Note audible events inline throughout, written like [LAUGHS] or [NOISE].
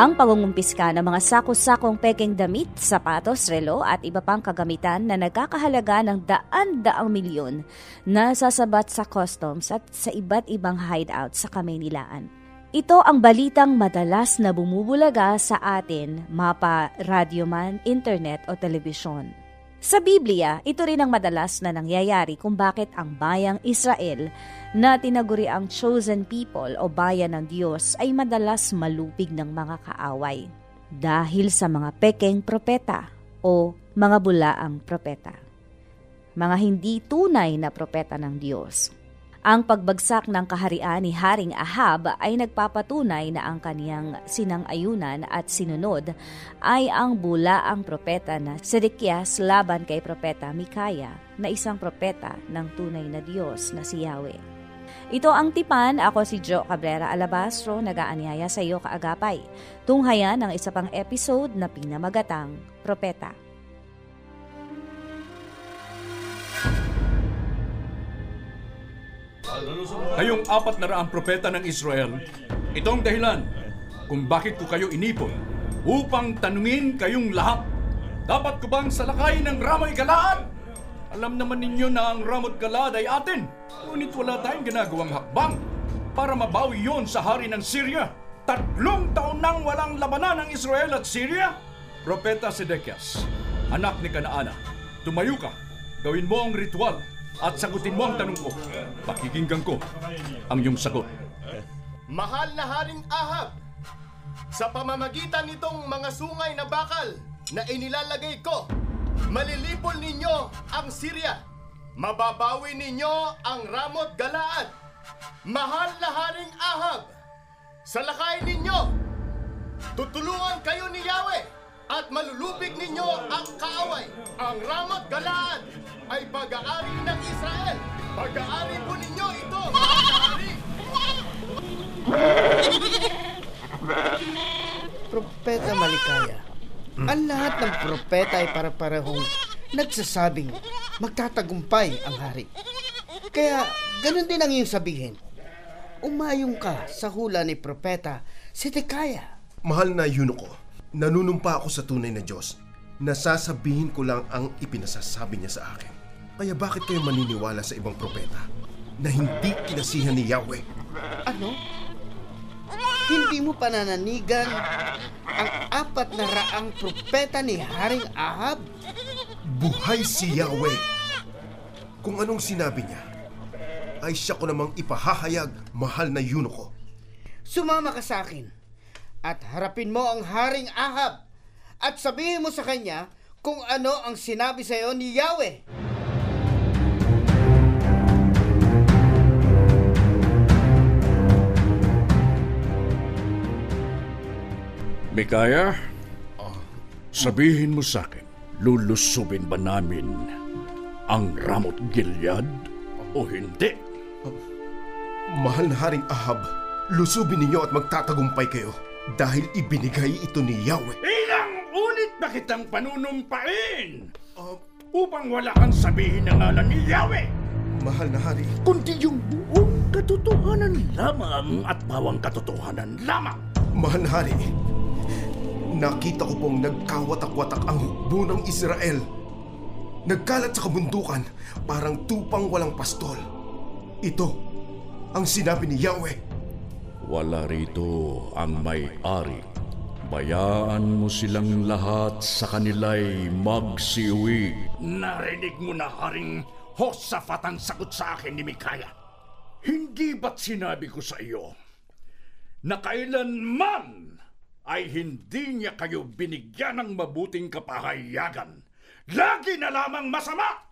pangungumpiska ng mga sako-sakong peking damit, sapatos, relo at iba pang kagamitan na nagkakahalaga ng daan-daang milyon na sasabat sa customs at sa iba't ibang hideout sa Kamaynilaan. Ito ang balitang madalas na bumubulaga sa atin, mapa, radyo man, internet o telebisyon. Sa Biblia, ito rin ang madalas na nangyayari kung bakit ang bayang Israel na tinaguri ang chosen people o bayan ng Diyos ay madalas malupig ng mga kaaway dahil sa mga pekeng propeta o mga bulaang propeta. Mga hindi tunay na propeta ng Diyos. Ang pagbagsak ng kaharian ni Haring Ahab ay nagpapatunay na ang kaniyang sinang-ayunan at sinunod ay ang bulaang propeta na Sedekias laban kay propeta Mikaya na isang propeta ng tunay na Diyos na si Yahweh. Ito ang tipan, ako si Jo Cabrera Alabastro, nagaanyaya sa iyo kaagapay. Tunghayan ang isa pang episode na pinamagatang Propeta. Kayong apat na raang propeta ng Israel, itong dahilan kung bakit ko kayo inipon upang tanungin kayong lahat. Dapat ko bang salakay ng Ramoy Galaad? Alam naman ninyo na ang Ramot Galaad ay atin, ngunit wala tayong ginagawang hakbang para mabawi yon sa hari ng Syria. Tatlong taon nang walang labanan ng Israel at Syria? Propeta Sedekias, anak ni Kanaana, tumayo ka, gawin mo ang ritual at sagutin mo ang tanong ko. Pakikinggan ko ang iyong sagot. Mahal na Haring Ahab, sa pamamagitan nitong mga sungay na bakal na inilalagay ko, malilipol ninyo ang Syria. Mababawi ninyo ang Ramot Galaad. Mahal na Haring Ahab, salakayin ninyo. Tutulungan kayo ni Yahweh at malulupig ninyo ang kaaway. Ang Ramot Galaad ay pag-aari ng Israel. Pag-aari po ninyo ito. Propeta Malikaya. Ang lahat ng propeta ay para-parehong nagsasabing magtatagumpay ang hari. Kaya ganun din ang iyong sabihin. Umayong ka sa hula ni propeta si Tekaya. Mahal na Yunoko, nanunumpa ako sa tunay na Diyos. Nasasabihin ko lang ang ipinasasabi niya sa akin. Kaya bakit kayo maniniwala sa ibang propeta na hindi kinasihan ni Yahweh? Ano? Hindi mo panananigan ang apat na raang propeta ni Haring Ahab? Buhay si Yahweh! Kung anong sinabi niya, ay siya ko namang ipahahayag, mahal na Yunoko. Sumama ka sa akin at harapin mo ang Haring Ahab at sabihin mo sa kanya kung ano ang sinabi sa iyo ni Yahweh. Mikaya, sabihin mo sa akin, lulusubin ba namin ang Ramot Gilead o hindi? Mahal na Haring Ahab, lusubin ninyo at magtatagumpay kayo dahil ibinigay ito ni Yahweh. Ilang unit ba kitang panunumpain? upang wala kang sabihin ng ngalan ni Yahweh? Mahal na Hari, Kundi yung buong katotohanan lamang at bawang katotohanan lamang. mahal na Hari, nakita ko pong nagkawatak-watak ang hukbo ng Israel. Nagkalat sa kabundukan, parang tupang walang pastol. Ito ang sinabi ni Yahweh. Wala rito ang may-ari. Bayaan mo silang lahat sa kanila'y magsiuwi. Narinig mo na haring Hosafat ang sagot sa akin ni Mikaya. Hindi ba't sinabi ko sa iyo na kailanman ay hindi niya kayo binigyan ng mabuting kapahayagan. Lagi na lamang masama!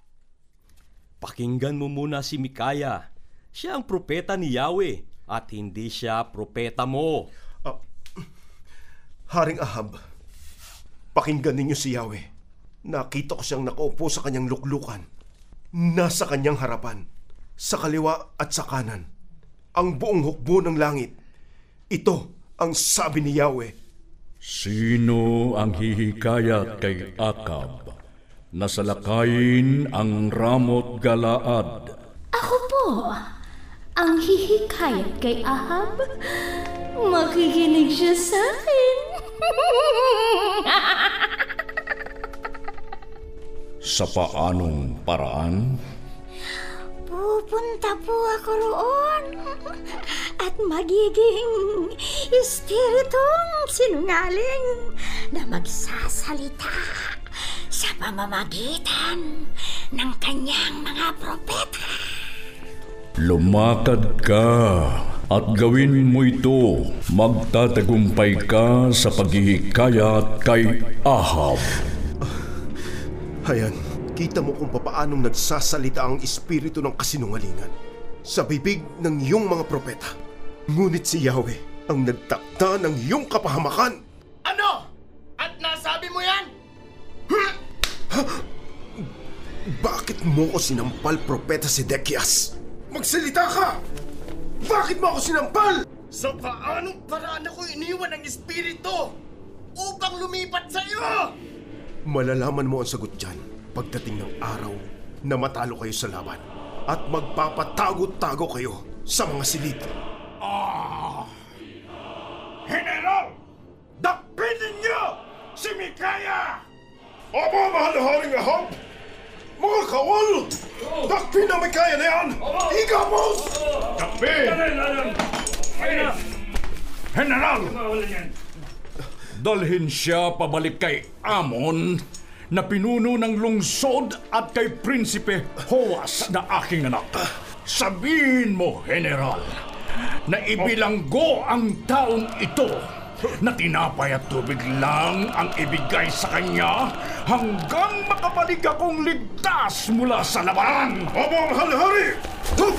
Pakinggan mo muna si Mikaya. Siya ang propeta ni Yahweh. at hindi siya propeta mo. Haring Ahab, pakinggan ninyo si Yahweh. Nakita ko siyang nakaupo sa kanyang luklukan. Nasa kanyang harapan, sa kaliwa at sa kanan. Ang buong hukbo ng langit. Ito ang sabi ni Yahweh. Sino ang hihikayat kay Akab na salakayin ang Ramot Galaad? Ako po, ang hihikayat kay Ahab. Makikinig siya sa akin. [LAUGHS] Sa paanong paraan? Pupunta po ako roon at magiging espiritong sinungaling na magsasalita sa pamamagitan ng kanyang mga propeta. Lumakad ka at gawin mo ito. Magtatagumpay ka sa paghihikayat kay Ahab. Hayan, kita mo kung papaanong nagsasalita ang espiritu ng kasinungalingan sa bibig ng iyong mga propeta. Ngunit si Yahweh ang nagtakda ng iyong kapahamakan. Ano? At nasabi mo yan? Bakit mo ko sinampal, Propeta Sedekias? Magsalita ka! Bakit mo ako sinampal? Sa paanong paraan ako iniwan ng espiritu upang lumipat sa iyo? Malalaman mo ang sagot dyan pagdating ng araw na matalo kayo sa laban at magpapatago-tago kayo sa mga silid. Aba, mahal na haring ahab! Mga kawal! Dakpin na may kaya na yan! Igamos! Dakpin! General! Dalhin siya pabalik kay Amon na pinuno ng lungsod at kay Prinsipe Hoas na aking anak. Sabihin mo, General, na ibilanggo ang taong ito na tinapay at tubig lang ang ibigay sa kanya hanggang makabalik akong ligtas mula sa labanan. Aba, mahal na hari! Huh!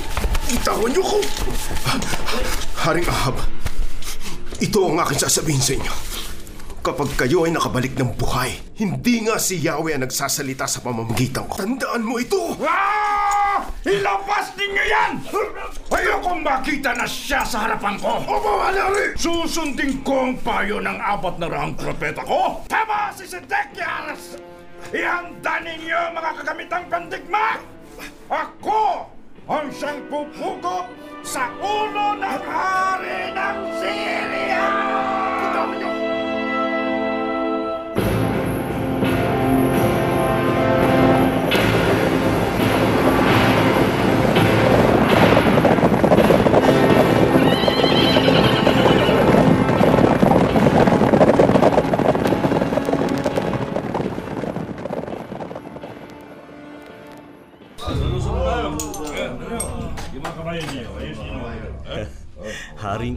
Itawan niyo ko! Haring Ahab, ito ang aking sasabihin sa inyo. Kapag kayo ay nakabalik ng buhay, hindi nga si Yahweh ang nagsasalita sa pamamagitan ko. Tandaan mo ito! Ah! Ilabas ninyo yan! Ayokong makita na siya sa harapan ko! Na hari! Susundin ko ang payo ng apat na raang propeta ko! Tama si Sedekias! Ihanda ninyo mga kagamitang pandigma! Ako ang siyang pupugot sa ulo ng hari ng Syria!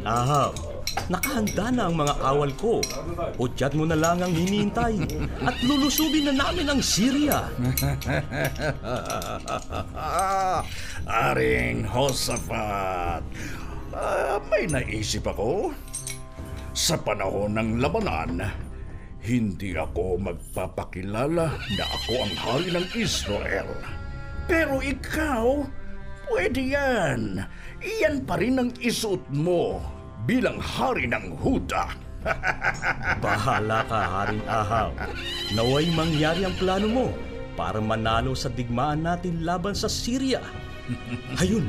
Ahab, nakahanda na ang mga kawal ko. Udyat mo na lang ang hinihintay at lulusubin na namin ang Syria. [LAUGHS] Aring Hosafat, ah, may naisip ako. Sa panahon ng labanan, hindi ako magpapakilala na ako ang hari ng Israel. Pero ikaw, pwede yan. Iyan pa rin ang isuot mo bilang hari ng Huda. [LAUGHS] Bahala ka, Haring Ahab. Naway mangyari ang plano mo para manalo sa digmaan natin laban sa Syria. [LAUGHS] Hayun,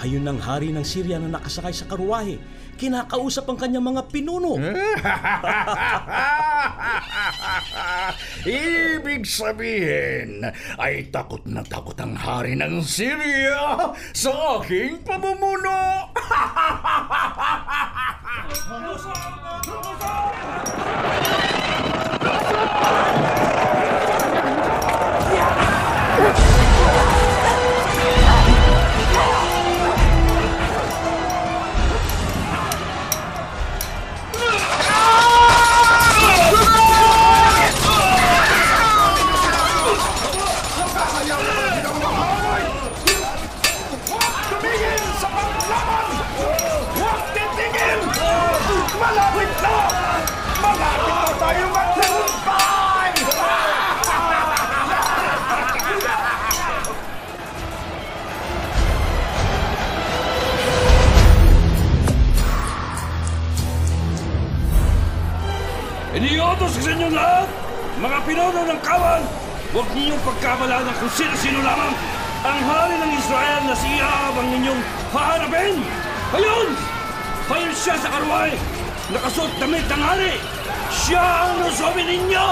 hayun ang hari ng Syria na nakasakay sa karuwahe. Kinakausap ang kanyang mga pinuno. [LAUGHS] Ibig sabihin ay takot na takot ang hari ng Syria sa aking pamumuno. Tumingin sa panglaban! Iniyotos ko sa inyong lahat, mga pinuno ng kawan, huwag ninyong pagkabalanan kung sino-sino lamang ang hari ng Israel na si Ahab ang ninyong haharapin. Ayun! Ayun siya sa karway, nakasuot damit ng hari. Siya ang lusobin ninyo!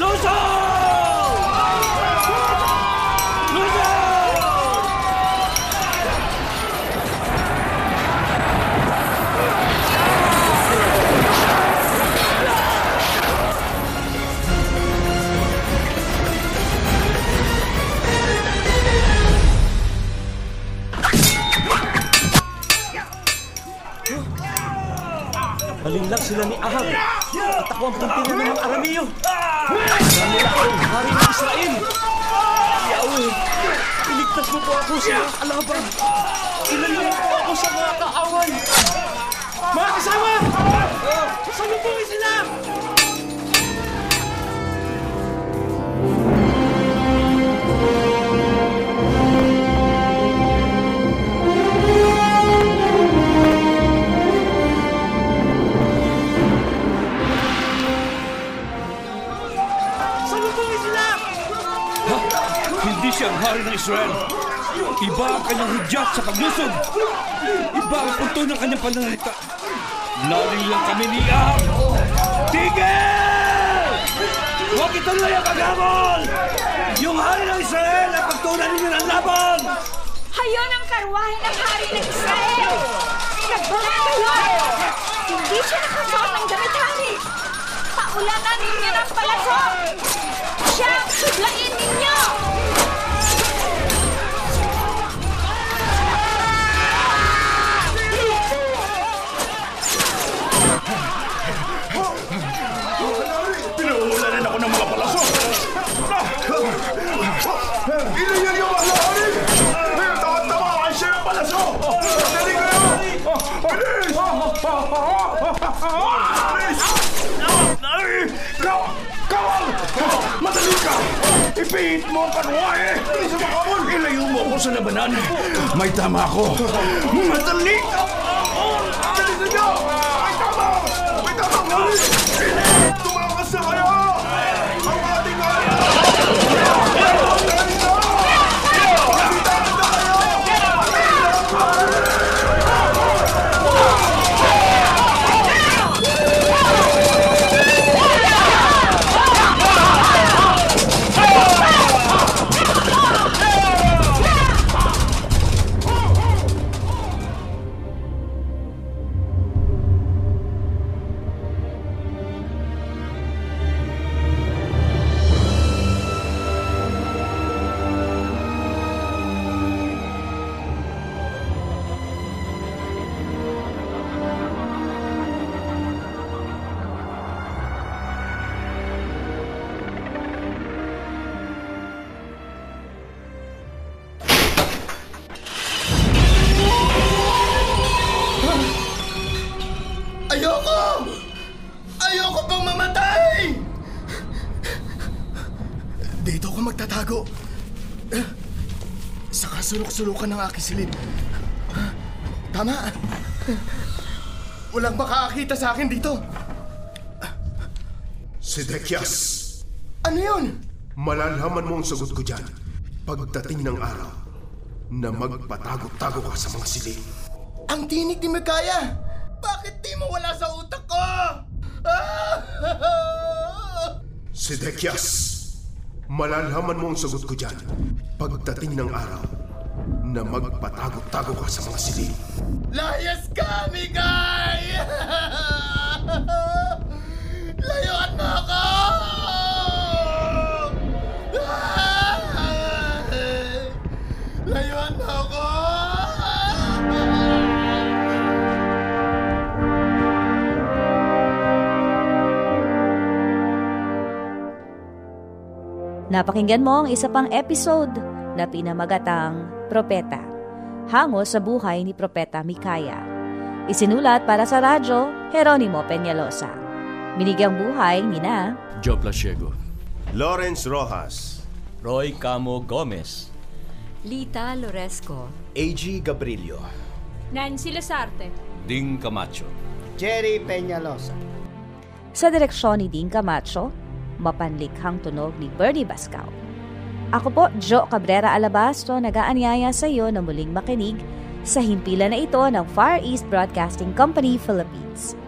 Lusob! Sila ni Ahab. At ako ang puntirin ng mga Aramiyo. Alam nila ako ang hari ng Israel. Yahweh, iligtas mo po ako sa mga kalaban. Ilalim mo po ako sa mga kaaway. Mga kasama! Salubungin sila! Israel. Iba ang kanyang hudyat sa paglusog. Iba ang punto ng kanyang pananalita. Naling lang kami ni Ahab. Tigil! Huwag ituloy ang paghabol! Yung hari ng Israel ay pagtunan ninyo ng laban! Hayon ang karwahe ng hari ng Israel! Nagbalik kayo! Hindi siya nakasuot ng damit hari! Paulanan ninyo ng palasok! Siya ang sudlain ninyo! Bilis! Ay! Kaw! Kawal! Madali ka! Ipihit mo ang! Bilis mo kabul! Ilayo mo ako sa labanan! May tama ako! Madali ka! Dali ninyo! May ako magtatago. Sa kasulok-sulukan ng aking silid. Tama. Walang makakakita sa akin dito. Sedekias, Ano yun? malalaman mo ang sagot ko dyan pagdating ng araw na magpatago-tago ka sa mga siling. Ang tinig ni Mikaya! Bakit di mo wala sa utak ko? Ah! Sedekias, malalaman mo ang sagot ko dyan pagdating ng araw na magpatago-tago ka sa mga siling. Layas ka, Mikay! [LAUGHS] Layuan mo ako! Napakinggan mo ang isa pang episode na pinamagatang Propeta. Hango sa buhay ni Propeta Mikaya. Isinulat para sa radyo, Jeronimo Peñalosa. Binigyang buhay ni na Joe Plasiego. Lawrence Rojas. Roy Camo Gomez. Lita Loresco. AG Gabrilio. Nancy Lasarte. Ding Camacho. Jerry Peñalosa. sa direksyon ni Dean Camacho, mapanlikhang tunog ni Bernie Bascal. Ako po, Jo Cabrera Alabastro, nagaanyaya sa iyo na muling makinig sa himpilan na ito ng Far East Broadcasting Company Philippines.